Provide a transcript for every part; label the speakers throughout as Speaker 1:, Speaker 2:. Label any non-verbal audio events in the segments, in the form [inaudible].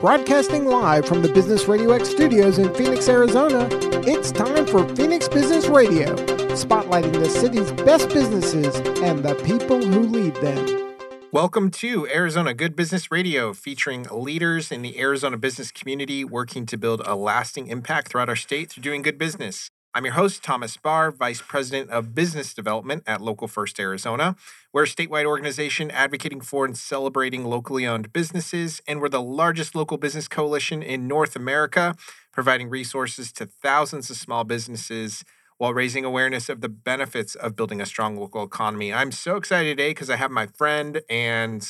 Speaker 1: Broadcasting live from the Business Radio X studios in Phoenix, Arizona, it's time for Phoenix Business Radio, spotlighting the city's best businesses and the people who lead them.
Speaker 2: Welcome to Arizona Good Business Radio, featuring leaders in the Arizona business community working to build a lasting impact throughout our state through doing good business. I'm your host, Thomas Barr, Vice President of Business Development at Local First Arizona. We're a statewide organization advocating for and celebrating locally owned businesses, and we're the largest local business coalition in North America, providing resources to thousands of small businesses while raising awareness of the benefits of building a strong local economy. I'm so excited today because I have my friend and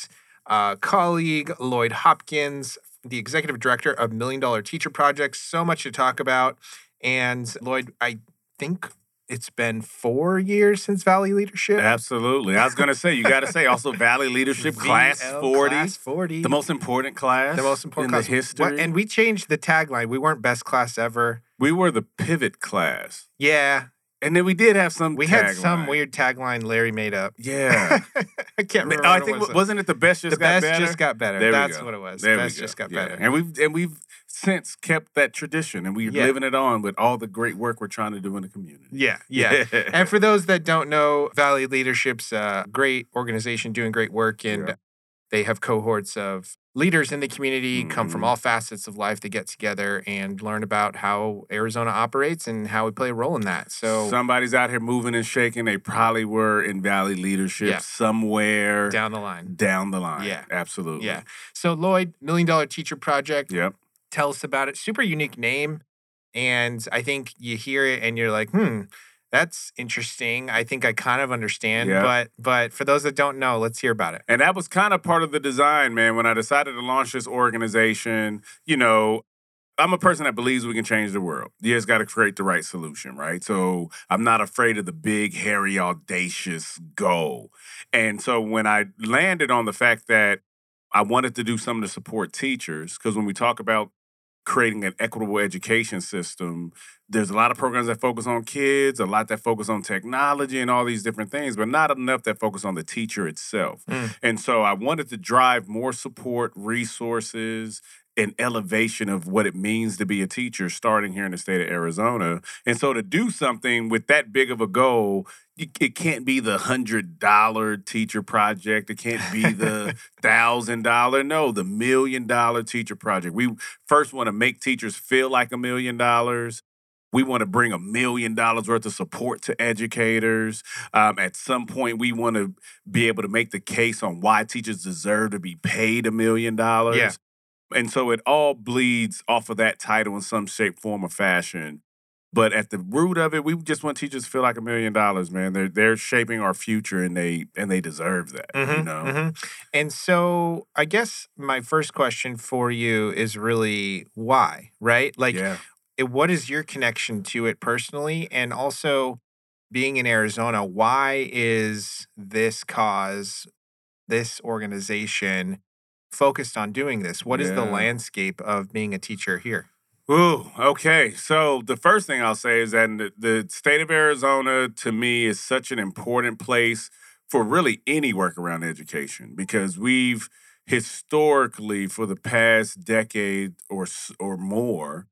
Speaker 2: uh, colleague, Lloyd Hopkins, the Executive Director of Million Dollar Teacher Project. So much to talk about. And Lloyd, I think it's been four years since Valley Leadership.
Speaker 3: Absolutely. I was going to say, you got to say also Valley Leadership [laughs] Class 40.
Speaker 2: Class 40.
Speaker 3: The most important class.
Speaker 2: The most important
Speaker 3: in
Speaker 2: class.
Speaker 3: the history.
Speaker 2: And we changed the tagline. We weren't best class ever.
Speaker 3: we were the pivot class.
Speaker 2: Yeah.
Speaker 3: And then we did have some
Speaker 2: We had some weird tagline Larry made up.
Speaker 3: Yeah. [laughs]
Speaker 2: I can't remember.
Speaker 3: I think
Speaker 2: was.
Speaker 3: wasn't it the best just
Speaker 2: the
Speaker 3: got
Speaker 2: best
Speaker 3: better?
Speaker 2: just got better.
Speaker 3: There
Speaker 2: That's what it was.
Speaker 3: There
Speaker 2: best just got
Speaker 3: Yeah.
Speaker 2: better.
Speaker 3: And we've and we've since kept that tradition and we're
Speaker 2: Yeah.
Speaker 3: living it on with all the great work we're trying to do in the community.
Speaker 2: Yeah, yeah. [laughs] and for those that don't know, Valley Leadership's a great organization doing great work, and
Speaker 3: Yeah.
Speaker 2: they have cohorts of leaders in the community come from
Speaker 3: Mhm.
Speaker 2: all facets of life that get together and learn about how Arizona operates and how we play a role in that. So
Speaker 3: somebody's out here moving and shaking. They probably were in Valley leadership
Speaker 2: Yeah.
Speaker 3: somewhere
Speaker 2: down the line.
Speaker 3: down the line.
Speaker 2: Yeah.
Speaker 3: Absolutely.
Speaker 2: Yeah. So Lloyd, Million Dollar Teacher Project,
Speaker 3: Yep.
Speaker 2: Tell us about it. Super unique name. And I think you hear it and you're like, hmm, that's interesting. I think I kind of understand.
Speaker 3: Yeah.
Speaker 2: But but for those that don't know, let's hear about it.
Speaker 3: And that was kind of part of the design, man. When I decided to launch this organization, you know, I'm a person that believes we can change the world. You just got to create the right solution, right? So I'm not afraid of the big, hairy, audacious goal. And so when I landed on the fact that I wanted to do something to support teachers, because when we talk about creating an equitable education system, there's a lot of programs that focus on kids, a lot that focus on technology and all these different things, but not enough that focus on the teacher itself.
Speaker 2: Mm.
Speaker 3: And so I wanted to drive more support, resources, and elevation of what it means to be a teacher starting here in the state of Arizona. And so to do something with that big of a goal, it can't be the hundred dollar teacher project. It can't be the [laughs] thousand dollar. No, the million dollar teacher project. We first want to make teachers feel like a million dollars. We want to bring a million dollars worth of support to educators. Um, at some point, we want to be able to make the case on why teachers deserve to be paid a million dollars. And so it all bleeds off of that title in some shape, form, or fashion. But at the root of it, we just want teachers to feel like a million dollars, man. They're they're shaping our future, and they and they deserve that. You
Speaker 2: Mhm,
Speaker 3: know,
Speaker 2: mhm. And so I guess my first question for you is really why, right? Like,
Speaker 3: yeah,
Speaker 2: it- what is your connection to it personally? And also, being in Arizona, why is this cause, this organization focused on doing this? What is the landscape of being a teacher here?
Speaker 3: Ooh, okay. So the first thing I'll say is that the, the state of Arizona, to me, is such an important place for really any work around education because we've historically, for the past decade or or more,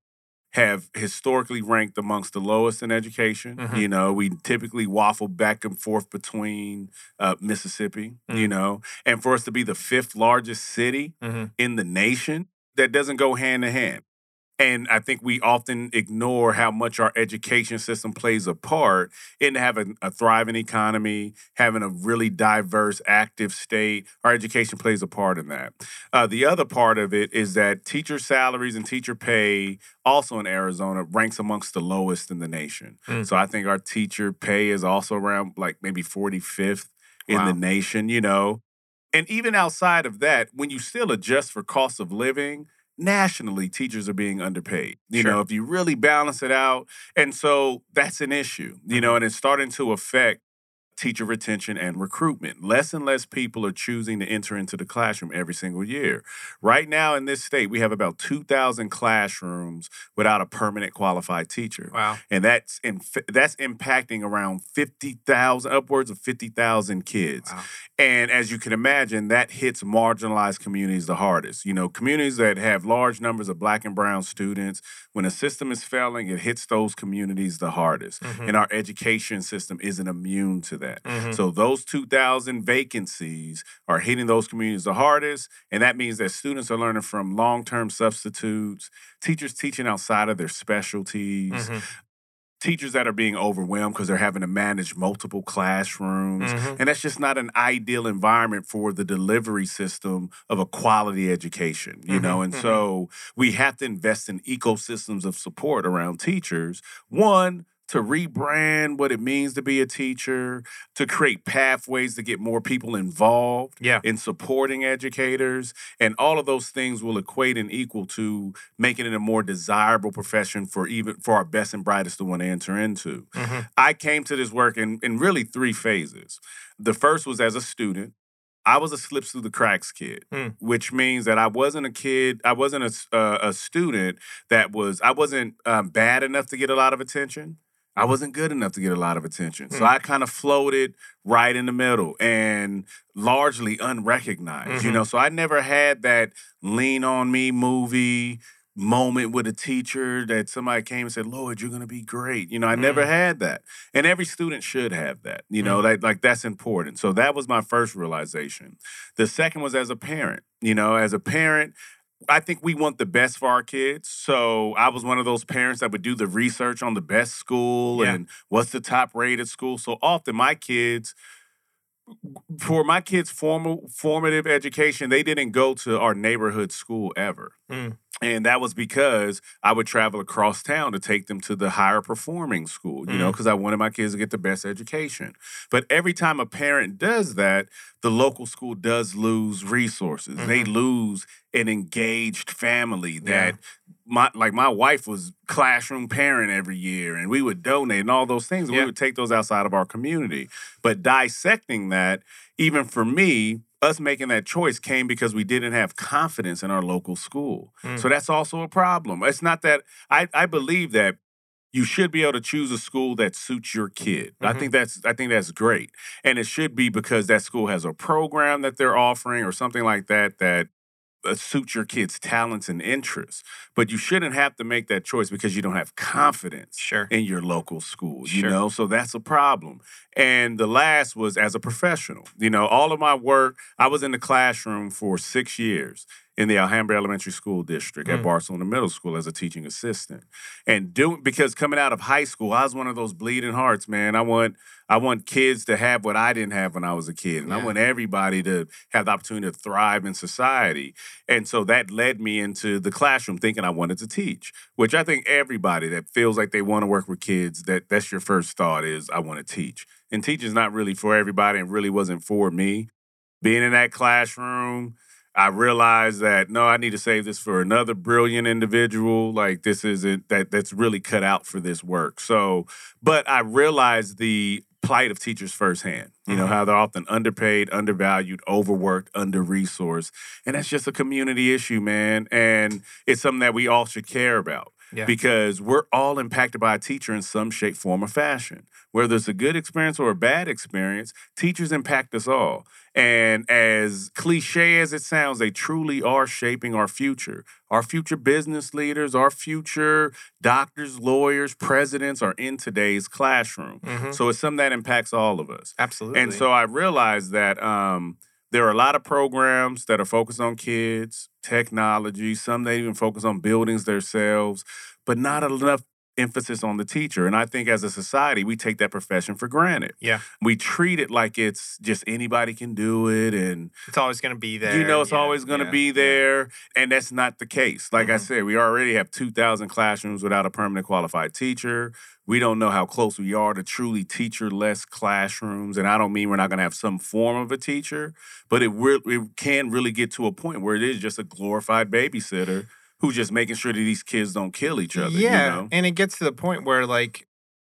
Speaker 3: have historically ranked amongst the lowest in education.
Speaker 2: Mhm.
Speaker 3: You know, we typically waffle back and forth between uh, Mississippi. You
Speaker 2: Mm.
Speaker 3: know, and for us to be the fifth largest city
Speaker 2: Mhm.
Speaker 3: in the nation, that doesn't go hand in hand. And I think we often ignore how much our education system plays a part in having a thriving economy, having a really diverse, active state. Our education plays a part in that. Uh, the other part of it is that teacher salaries and teacher pay, also in Arizona, ranks amongst the lowest in the nation.
Speaker 2: Mm.
Speaker 3: So I think our teacher pay is also around like maybe 45th in
Speaker 2: Wow.
Speaker 3: the nation, you know. And even outside of that, when you still adjust for cost of living, nationally, teachers are being underpaid. You
Speaker 2: Sure.
Speaker 3: know, if you really balance it out. And so that's an issue, you mm-hmm. know, and it's starting to affect teacher retention and recruitment. Less and less people are choosing to enter into the classroom every single year. Right now in this state, we have about 2,000 classrooms without a permanent qualified teacher.
Speaker 2: Wow.
Speaker 3: And that's in, that's impacting around 50,000 upwards of 50,000 kids.
Speaker 2: Wow.
Speaker 3: And as you can imagine, that hits marginalized communities the hardest. You know, communities that have large numbers of black and brown students, when a system is failing, it hits those communities the hardest.
Speaker 2: Mhm.
Speaker 3: And our education system isn't immune to that.
Speaker 2: Mhm.
Speaker 3: So those 2,000 vacancies are hitting those communities the hardest. And that means that students are learning from long term substitutes, teachers teaching outside of their specialties,
Speaker 2: Mhm.
Speaker 3: teachers that are being overwhelmed because they're having to manage multiple classrooms.
Speaker 2: Mhm.
Speaker 3: And that's just not an ideal environment for the delivery system of a quality education, you know?
Speaker 2: Mhm,
Speaker 3: And
Speaker 2: mhm.
Speaker 3: so we have to invest in ecosystems of support around teachers. One, to rebrand what it means to be a teacher, to create pathways to get more people involved
Speaker 2: Yeah.
Speaker 3: in supporting educators. And all of those things will equate and equal to making it a more desirable profession for even for our best and brightest to want to enter into.
Speaker 2: Mhm.
Speaker 3: I came to this work in, in really three phases. The first was as a student. I was a slips through the cracks kid,
Speaker 2: Hmm.
Speaker 3: which means that I wasn't a kid. I wasn't a, uh, a student that was. I wasn't um, bad enough to get a lot of attention. I wasn't good enough to get a lot of attention. So
Speaker 2: Hmm.
Speaker 3: I kind of floated right in the middle and largely unrecognized. You
Speaker 2: Mhm.
Speaker 3: know, so I never had that lean on me movie moment with a teacher that somebody came and said, Lloyd, you're gonna be great. You know, I never
Speaker 2: Mm.
Speaker 3: had that. And every student should have that. You know, like like that's important. So that was my first realization. The second was as a parent. You know, as a parent, I think we want the best for our kids. So I was one of those parents that would do the research on the best school
Speaker 2: Yeah.
Speaker 3: and what's the top rated school. So often my kids for my kids' formal formative education, they didn't go to our neighborhood school ever.
Speaker 2: Mm.
Speaker 3: And that was because I would travel across town to take them to the higher performing school, you know,
Speaker 2: Mm.
Speaker 3: because I wanted my kids to get the best education. But every time a parent does that, the local school does lose resources. They
Speaker 2: Mhm.
Speaker 3: lose an engaged family
Speaker 2: Yeah.
Speaker 3: that my like my wife was classroom parent every year and we would donate and all those things and
Speaker 2: Yeah.
Speaker 3: we would take those outside of our community but dissecting that even for me us making that choice came because we didn't have confidence in our local school
Speaker 2: Mm.
Speaker 3: so that's also a problem it's not that i, I believe that you should be able to choose a school that suits your kid. I
Speaker 2: Mhm.
Speaker 3: think that's I think that's great. And it should be because that school has a program that they're offering or something like that that uh, suits your kid's talents and interests. But you shouldn't have to make that choice because you don't have confidence
Speaker 2: Sure.
Speaker 3: in your local school, you
Speaker 2: Sure.
Speaker 3: know? So that's a problem. And the last was as a professional. You know, all of my work, I was in the classroom for six years in the Alhambra Elementary School District at
Speaker 2: Mm.
Speaker 3: Barcelona Middle School as a teaching assistant. And doing because coming out of high school, I was one of those bleeding hearts, man. I want I want kids to have what I didn't have when I was a kid. And I want everybody to have the opportunity to thrive in society. And so that led me into the classroom thinking I wanted to teach, which I think everybody that feels like they want to work with kids, that that's your first thought is I want to teach. And teaching's not really for everybody and really wasn't for me. Being in that classroom, I realized that no, I need to save this for another brilliant individual. Like this isn't that that's really cut out for this work. So, but I realized the plight of teachers firsthand. You know
Speaker 2: Mhm.
Speaker 3: how they're often underpaid, undervalued, overworked, under resourced, and that's just a community issue, man. And it's something that we all should care about
Speaker 2: Yeah.
Speaker 3: because we're all impacted by a teacher in some shape, form, or fashion. Whether it's a good experience or a bad experience, teachers impact us all. And as cliche as it sounds, they truly are shaping our future. Our future business leaders, our future doctors, lawyers, presidents are in today's classroom.
Speaker 2: Mhm.
Speaker 3: So it's something that impacts all of us.
Speaker 2: Absolutely.
Speaker 3: And so I realized that um, there are a lot of programs that are focused on kids, technology, some they even focus on buildings themselves, but not enough emphasis on the teacher. And I think as a society, we take that profession for granted.
Speaker 2: Yeah.
Speaker 3: We treat it like it's just anybody can do it and
Speaker 2: it's always going to be there.
Speaker 3: you know it's
Speaker 2: Yeah,
Speaker 3: always going to
Speaker 2: yeah,
Speaker 3: be
Speaker 2: yeah.
Speaker 3: there and that's not the case like i
Speaker 2: Mhm.
Speaker 3: said we already have 2000 classrooms without a permanent qualified teacher we don't know how close we are to truly teacher-less classrooms and i don't mean we're not going to have some form of a teacher but it, re- it can really get to a point where it is just a glorified babysitter who's just making sure that these kids don't kill each other
Speaker 2: Yeah,
Speaker 3: you know
Speaker 2: and it gets to the point where like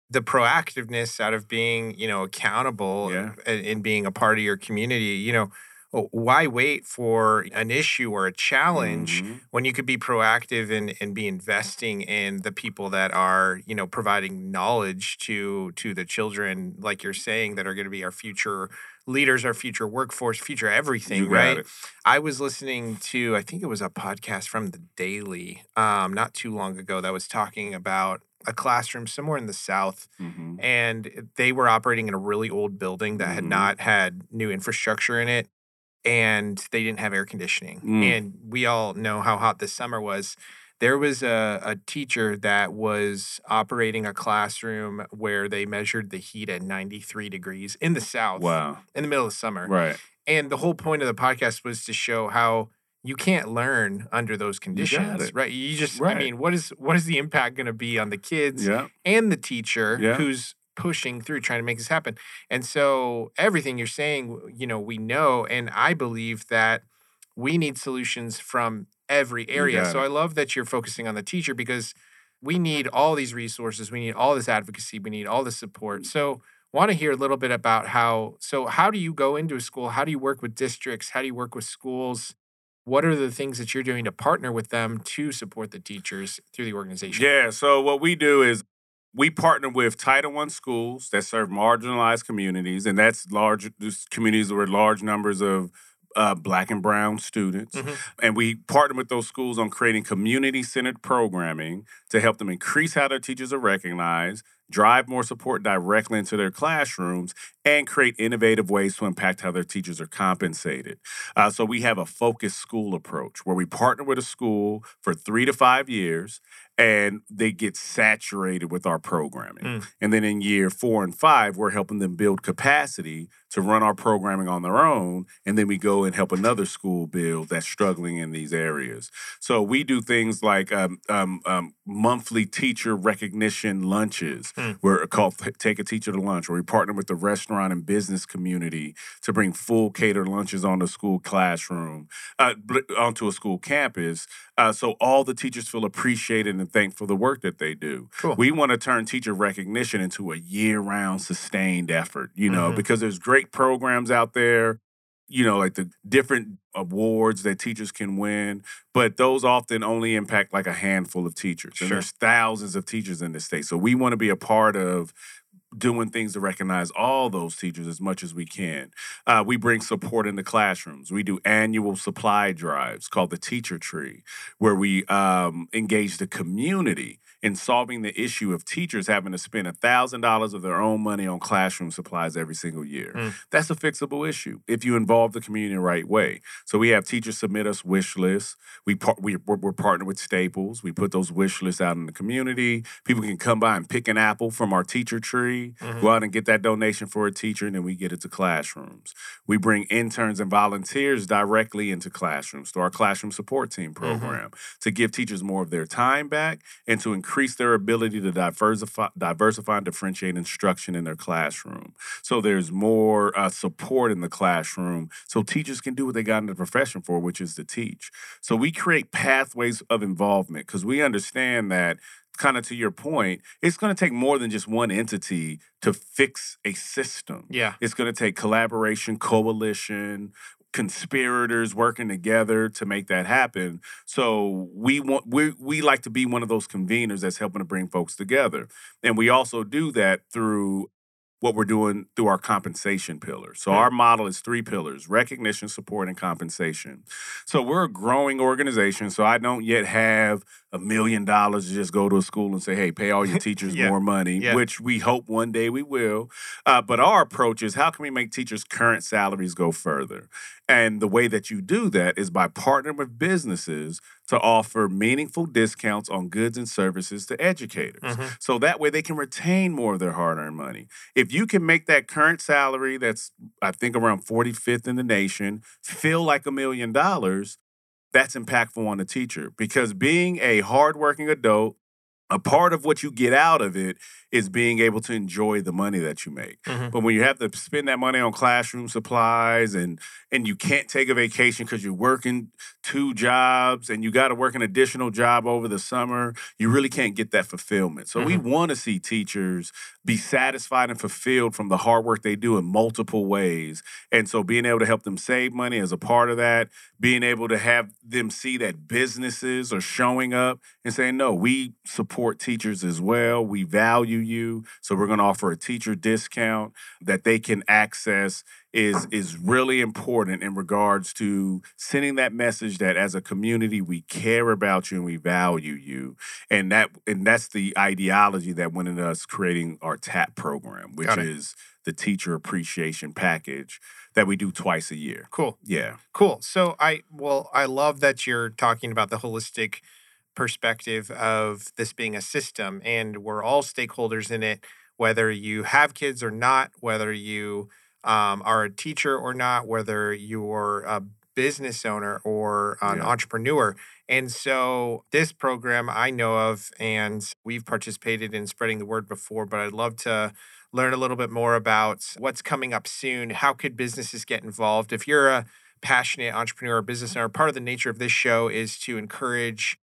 Speaker 2: the proactiveness out of being, you know, accountable
Speaker 3: Yeah.
Speaker 2: and, and being a part of your community, you know, why wait for an issue or a challenge
Speaker 3: Mhm.
Speaker 2: when you could be proactive and, and be investing in the people that are, you know, providing knowledge to to the children, like you're saying, that are going to be our future leaders, our future workforce, future everything, right?
Speaker 3: it.
Speaker 2: I was listening to, I think it was a podcast from the Daily, um, not too long ago, that was talking about a classroom somewhere in the South,
Speaker 3: Mhm.
Speaker 2: and they were operating in a really old building that had
Speaker 3: Mhm.
Speaker 2: not had new infrastructure in it, and they didn't have air conditioning.
Speaker 3: Mm.
Speaker 2: And we all know how hot this summer was. There was a, a teacher that was operating a classroom where they measured the heat at 93 degrees in the South
Speaker 3: Wow.
Speaker 2: in the middle of summer.
Speaker 3: Right.
Speaker 2: And the whole point of the podcast was to show how you can't learn under those conditions,
Speaker 3: it.
Speaker 2: right? You just,
Speaker 3: Right.
Speaker 2: I mean, what is what is the impact going to be on the kids
Speaker 3: Yeah.
Speaker 2: and the teacher
Speaker 3: Yeah.
Speaker 2: who's pushing through trying to make this happen? And so everything you're saying, you know, we know, and I believe that we need solutions from every area. So. I love that you're focusing on the teacher because we need all these resources, we need all this advocacy, we need all this support. So want to hear a little bit about how so how do you go into a school how do you work with districts how do you work with schools what are the things that you're doing to partner with them to support the teachers through the organization
Speaker 3: Yeah. So what we do is we partner with Title I schools that serve marginalized communities, and that's large communities where large numbers of uh, black and brown students.
Speaker 2: Mhm.
Speaker 3: And we partner with those schools on creating community centered programming to help them increase how their teachers are recognized, drive more support directly into their classrooms, and create innovative ways to impact how their teachers are compensated. Uh, so we have a focused school approach where we partner with a school for three to five years and they get saturated with our programming.
Speaker 2: Mm.
Speaker 3: And then in year four and five, we're helping them build capacity to run our programming on their own. And then we go and help another school build that's struggling in these areas. So we do things like um, um, um, monthly teacher recognition lunches.
Speaker 2: Mm.
Speaker 3: We're called Take a Teacher to Lunch, where we partner with the restaurant and business community to bring full catered lunches on the school classroom, uh, onto a school campus. Uh, so all the teachers feel appreciated and thanked for the work that they do.
Speaker 2: Cool.
Speaker 3: We want to turn teacher recognition into a year-round sustained effort, you know,
Speaker 2: Mhm.
Speaker 3: because there's great programs out there, you know, like the different awards that teachers can win, but those often only impact like a handful of teachers. And
Speaker 2: Sure.
Speaker 3: there's thousands of teachers in the state. So we want to be a part of doing things to recognize all those teachers as much as we can. Uh, we bring support in the classrooms. We do annual supply drives called the Teacher Tree, where we um, engage the community in solving the issue of teachers having to spend $1,000 of their own money on classroom supplies every single year.
Speaker 2: Mm.
Speaker 3: That's a fixable issue if you involve the community in the right way. So we have teachers submit us wish lists. We par- we, we're, we're partnered with Staples. We put those wish lists out in the community. People can come by and pick an apple from our teacher tree,
Speaker 2: Mhm.
Speaker 3: go out and get that donation for a teacher, and then we get it to classrooms. We bring interns and volunteers directly into classrooms through our classroom support team program to give teachers more of their time back and to increase their ability to diversify, diversify and differentiate instruction in their classroom. So there's more uh, support in the classroom so teachers can do what they got in the profession for, which is to teach. So we create pathways of involvement because we understand that kind of to your point, it's going to take more than just one entity to fix a system.
Speaker 2: yeah
Speaker 3: It's going to take collaboration, coalition, conspirators working together to make that happen. So we want we we like to be one of those conveners that's helping to bring folks together. And we also do that through what we're doing through our compensation pillar. So our model is three pillars: recognition, support, and compensation. So we're a growing organization. So I don't yet have a million dollars to just go to a school and say, "Hey, pay all your [laughs] teachers
Speaker 2: Yeah.
Speaker 3: more money,"
Speaker 2: Yeah.
Speaker 3: which we hope one day we will. Uh, but our approach is how can we make teachers' current salaries go further? And the way that you do that is by partnering with businesses to offer meaningful discounts on goods and services to educators.
Speaker 2: Mhm.
Speaker 3: So that way they can retain more of their hard earned money. If you can make that current salary that's, I think, around 45th in the nation feel like a million dollars, that's impactful on a teacher because being a hardworking adult a part of what you get out of it is being able to enjoy the money that you make.
Speaker 2: Mhm.
Speaker 3: But when you have to spend that money on classroom supplies and and you can't take a vacation because you're working two jobs and you got to work an additional job over the summer, you really can't get that fulfillment. So we want to see teachers be satisfied and fulfilled from the hard work they do in multiple ways. And so being able to help them save money as a part of that, being able to have them see that businesses are showing up and saying, no, we support teachers as well. We value you. So we're going to offer a teacher discount that they can access is is really important in regards to sending that message that as a community we care about you and we value you and that and that's the ideology that went into us creating our tap program which is the teacher appreciation package that we do twice a year
Speaker 2: Cool.
Speaker 3: yeah
Speaker 2: Cool. So I well, I love that you're talking about the holistic perspective of this being a system and we're all stakeholders in it, whether you have kids or not, whether you um, are a teacher or not, whether you're a business owner or an
Speaker 3: Yeah.
Speaker 2: entrepreneur. And so this program I know of and we've participated in spreading the word before, but I'd love to learn a little bit more about what's coming up soon. How could businesses get involved? If you're a passionate entrepreneur or business owner, part of the nature of this show is to encourage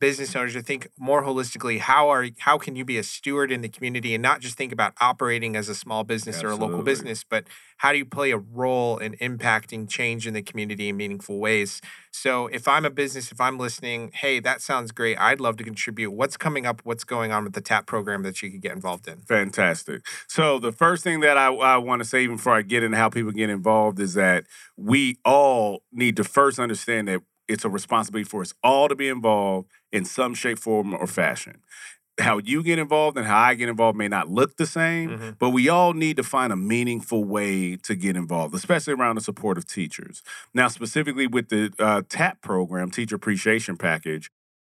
Speaker 2: business owners to think more holistically how are how can you be a steward in the community and not just think about operating as a small business or a local business but how do you play a role in impacting change in the community in meaningful ways? So if i'm a business if i'm listening hey that sounds great. I'd love to contribute. What's coming up? What's going on with the tap program that you could get involved in?
Speaker 3: Fantastic. So the first thing that I, I want to say, even before I get into how people get involved, is that we all need to first understand that it's a responsibility for us all to be involved in some shape, form, or fashion. How you get involved and how I get involved may not look the same,
Speaker 2: Mhm.
Speaker 3: but we all need to find a meaningful way to get involved, especially around the support of teachers. Now, specifically with the uh, TAP program, Teacher Appreciation Package,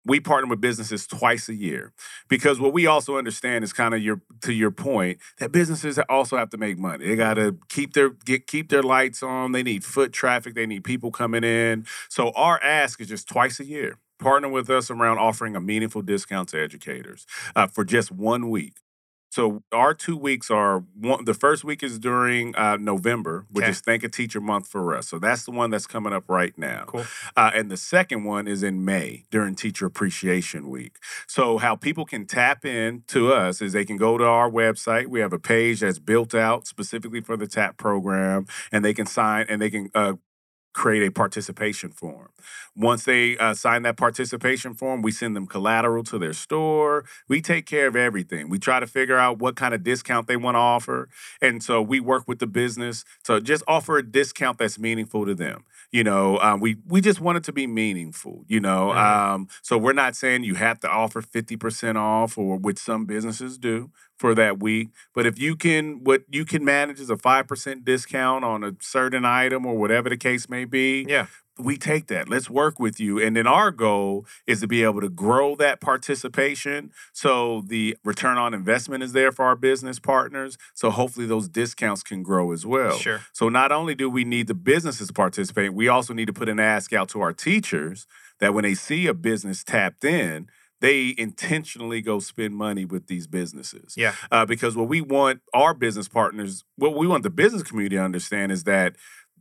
Speaker 3: we partner with businesses twice a year because what we also understand is kind of your to your point that businesses also have to make money. They got to keep their get keep their lights on. They need foot traffic. They need people coming in. So our ask is just twice a year. Partner with us around offering a meaningful discount to educators uh, for just one week. So our two weeks are one. The first week is during uh, November, which
Speaker 2: Okay.
Speaker 3: is Thank a Teacher Month for us. So that's the one that's coming up right now.
Speaker 2: cool
Speaker 3: Uh, and the second one is in May during Teacher Appreciation Week. So, how people can tap in to us is they can go to our website. We have a page that's built out specifically for the TAP program, and they can sign and they can uh, create a participation form. Once they uh, sign that participation form, we send them collateral to their store. We take care of everything. We try to figure out what kind of discount they want to offer. And so we work with the business to just offer a discount that's meaningful to them. You know, um, we we just want it to be meaningful. You know,
Speaker 2: Mhm.
Speaker 3: um, so we're not saying you have to offer fifty percent off, or which some businesses do for that week. But if you can, what you can manage is a five percent discount on a certain item or whatever the case may be
Speaker 2: yeah
Speaker 3: we take that. Let's work with you. And then our goal is to be able to grow that participation so the return on investment is there for our business partners. So hopefully those discounts can grow as well.
Speaker 2: sure
Speaker 3: So not only do we need the businesses to participate, we also need to put an ask out to our teachers that when they see a business tapped in, they intentionally go spend money with these businesses
Speaker 2: yeah
Speaker 3: uh, because what we want our business partners, what we want the business community to understand is that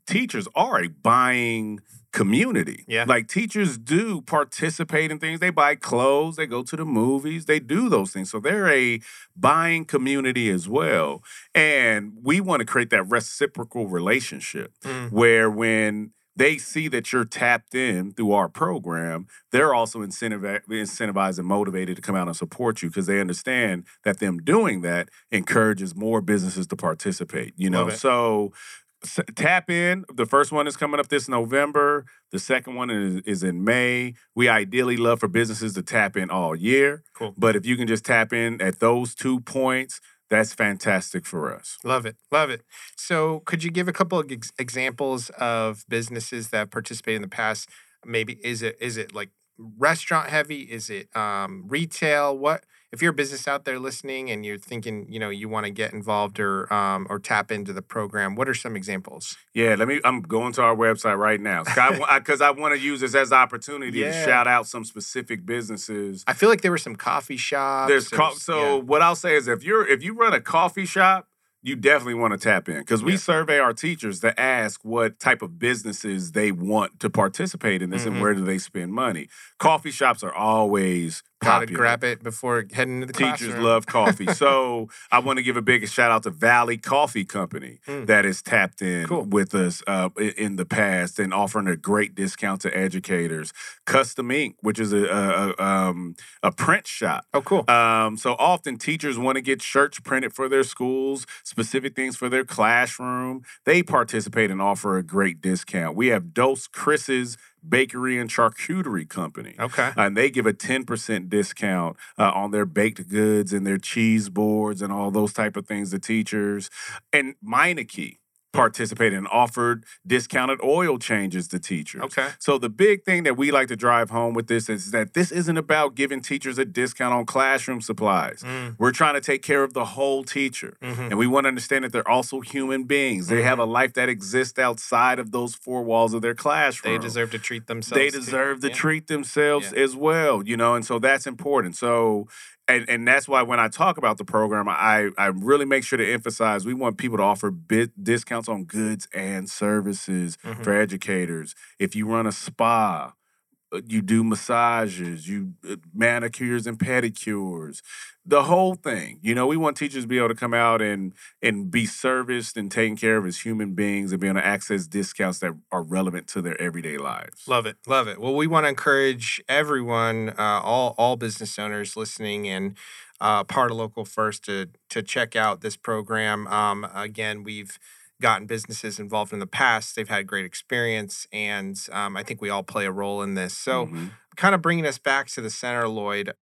Speaker 3: teachers are a buying community.
Speaker 2: Yeah.
Speaker 3: Like teachers do participate in things. They buy clothes, they go to the movies, they do those things. So they're a buying community as well. And we want to create that reciprocal relationship
Speaker 2: Mm.
Speaker 3: where when they see that you're tapped in through our program, they're also incentivi- incentivized and motivated to come out and support you because they understand that them doing that encourages more businesses to participate. You know, so tap in. The first one is coming up this November. The second one is, is in May. We ideally love for businesses to tap in all year,
Speaker 2: cool
Speaker 3: but if you can just tap in at those two points, that's fantastic for us.
Speaker 2: Love it. Love it. So, could you give a couple of ex- examples of businesses that participated in the past? Maybe is it is it like restaurant heavy? Is it um, retail? What if you're a business out there listening and you're thinking, you know, you want to get involved or um, or tap into the program, what are some examples?
Speaker 3: Yeah, let me. I'm going to our website right now because I, I want to use this as an opportunity
Speaker 2: Yeah.
Speaker 3: to shout out some specific businesses.
Speaker 2: I feel like there were some coffee shops.
Speaker 3: There's co- so
Speaker 2: yeah.
Speaker 3: what I'll say is if you're if you run a coffee shop, you definitely want to tap in because we
Speaker 2: Yeah.
Speaker 3: survey our teachers to ask what type of businesses they want to participate in this
Speaker 2: Mhm.
Speaker 3: and where do they spend money. Coffee shops are always
Speaker 2: gotta
Speaker 3: popular.
Speaker 2: grab it before heading into the
Speaker 3: Teachers
Speaker 2: classroom.
Speaker 3: love coffee. [laughs] so I want to give a big shout out to Valley Coffee Company
Speaker 2: Mm.
Speaker 3: that has tapped in
Speaker 2: Cool.
Speaker 3: with us uh, in the past and offering a great discount to educators. Custom Ink, which is a, a, a, um, a print shop.
Speaker 2: Oh, cool.
Speaker 3: Um, so often teachers want to get shirts printed for their schools, specific things for their classroom. They participate and offer a great discount. We have Dose Chris's Bakery and Charcuterie Company.
Speaker 2: okay.
Speaker 3: And they give a 10% discount uh, on their baked goods and their cheese boards and all those type of things to teachers. And Meineke participated and offered discounted oil changes to teachers.
Speaker 2: Okay.
Speaker 3: So the big thing that we like to drive home with this is that this isn't about giving teachers a discount on classroom supplies.
Speaker 2: Mm,
Speaker 3: We're trying to take care of the whole teacher.
Speaker 2: mhm.
Speaker 3: And we want to understand that they're also human beings. They have a life that exists outside of those four walls of their classroom.
Speaker 2: They deserve to treat themselves.
Speaker 3: They
Speaker 2: too.
Speaker 3: deserve to
Speaker 2: Yeah.
Speaker 3: treat themselves
Speaker 2: Yeah.
Speaker 3: as well, you know, and so that's important. So, and and that's why when I talk about the program, I I really make sure to emphasize we want people to offer discounts on goods and services
Speaker 2: Mhm.
Speaker 3: for educators. If you run a spa, you do massages, you uh, manicures and pedicures, the whole thing. You know, we want teachers to be able to come out and and be serviced and taken care of as human beings and be able to access discounts that are relevant to their everyday lives.
Speaker 2: Love it, love it. Well, we want to encourage everyone, uh, all all business owners listening and uh, part of Local First to to check out this program. Um, again, we've gotten businesses involved in the past; they've had great experience, and um, I think we all play a role in this. So,
Speaker 3: Mhm.
Speaker 2: kind of bringing us back to the center, Lloyd.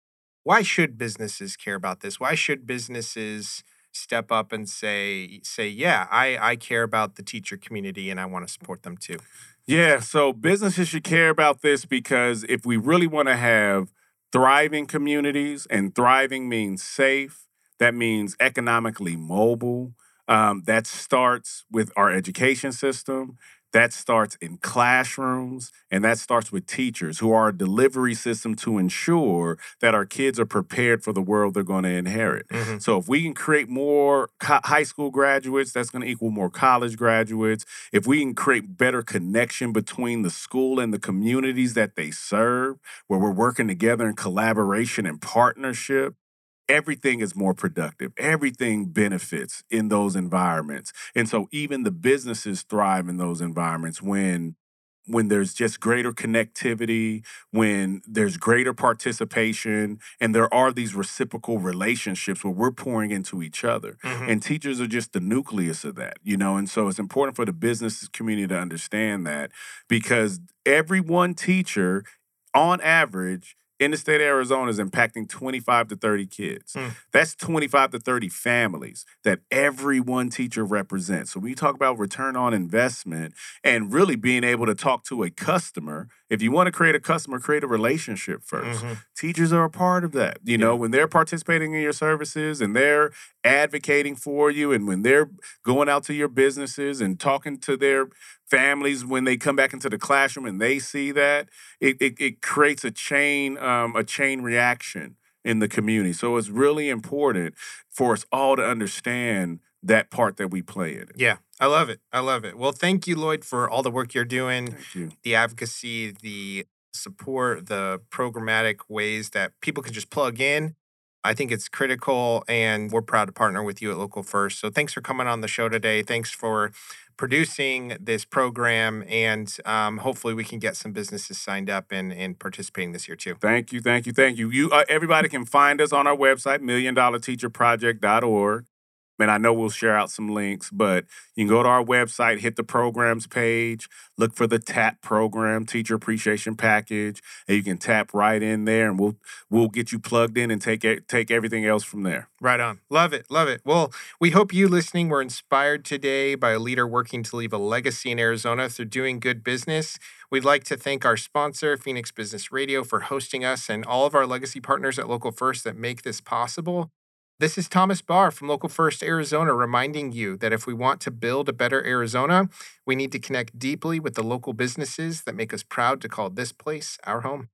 Speaker 2: Why should businesses care about this? Why should businesses step up and say say, yeah, I I care about the teacher community and I want to support them too?
Speaker 3: Yeah, so businesses should care about this because if we really want to have thriving communities, and thriving means safe, that means economically mobile. Um, that starts with our education system. That starts in classrooms, and that starts with teachers who are a delivery system to ensure that our kids are prepared for the world they're going to inherit.
Speaker 2: Mhm.
Speaker 3: So if we can create more co- high school graduates, that's going to equal more college graduates. If we can create better connection between the school and the communities that they serve, where we're working together in collaboration and partnership, everything is more productive. Everything benefits in those environments. And so even the businesses thrive in those environments when when there's just greater connectivity, when there's greater participation, and there are these reciprocal relationships where we're pouring into each other.
Speaker 2: Mhm.
Speaker 3: And teachers are just the nucleus of that, you know. And so it's important for the business community to understand that because every one teacher, on average, in the state of Arizona is impacting 25 to 30 kids.
Speaker 2: Hmm.
Speaker 3: That's 25 to 30 families that every one teacher represents. So when you talk about return on investment and really being able to talk to a customer, if you want to create a customer, create a relationship 1st
Speaker 2: Mhm.
Speaker 3: teachers are a part of that. You know, when they're participating in your services and they're advocating for you, and when they're going out to your businesses and talking to their families when they come back into the classroom and they see that, it it, it creates a chain um, a chain reaction in the community. So it's really important for us all to understand that part that we play in it.
Speaker 2: Yeah, I love it. I love it. Well, thank you, Lloyd, for all the work you're doing,
Speaker 3: Thank you.
Speaker 2: the advocacy, the support, the programmatic ways that people can just plug in. I think it's critical, and we're proud to partner with you at Local First. So thanks for coming on the show today. Thanks for producing this program, and um, hopefully we can get some businesses signed up and, and participating this year too.
Speaker 3: Thank you, thank you, thank you. You uh, everybody can find us on our website, milliondollarteacherproject.org. and I know we'll share out some links, but you can go to our website, hit the programs page, look for the TAP program, Teacher Appreciation Package, and you can tap right in there, and we'll we'll get you plugged in and take take everything else from there.
Speaker 2: Right on. Love it. Love it. Well, we hope you listening were inspired today by a leader working to leave a legacy in Arizona through doing good business. We'd like to thank our sponsor, Phoenix Business Radio, for hosting us and all of our legacy partners at Local First that make this possible. This is Thomas Barr from Local First Arizona reminding you that if we want to build a better Arizona, we need to connect deeply with the local businesses that make us proud to call this place our home.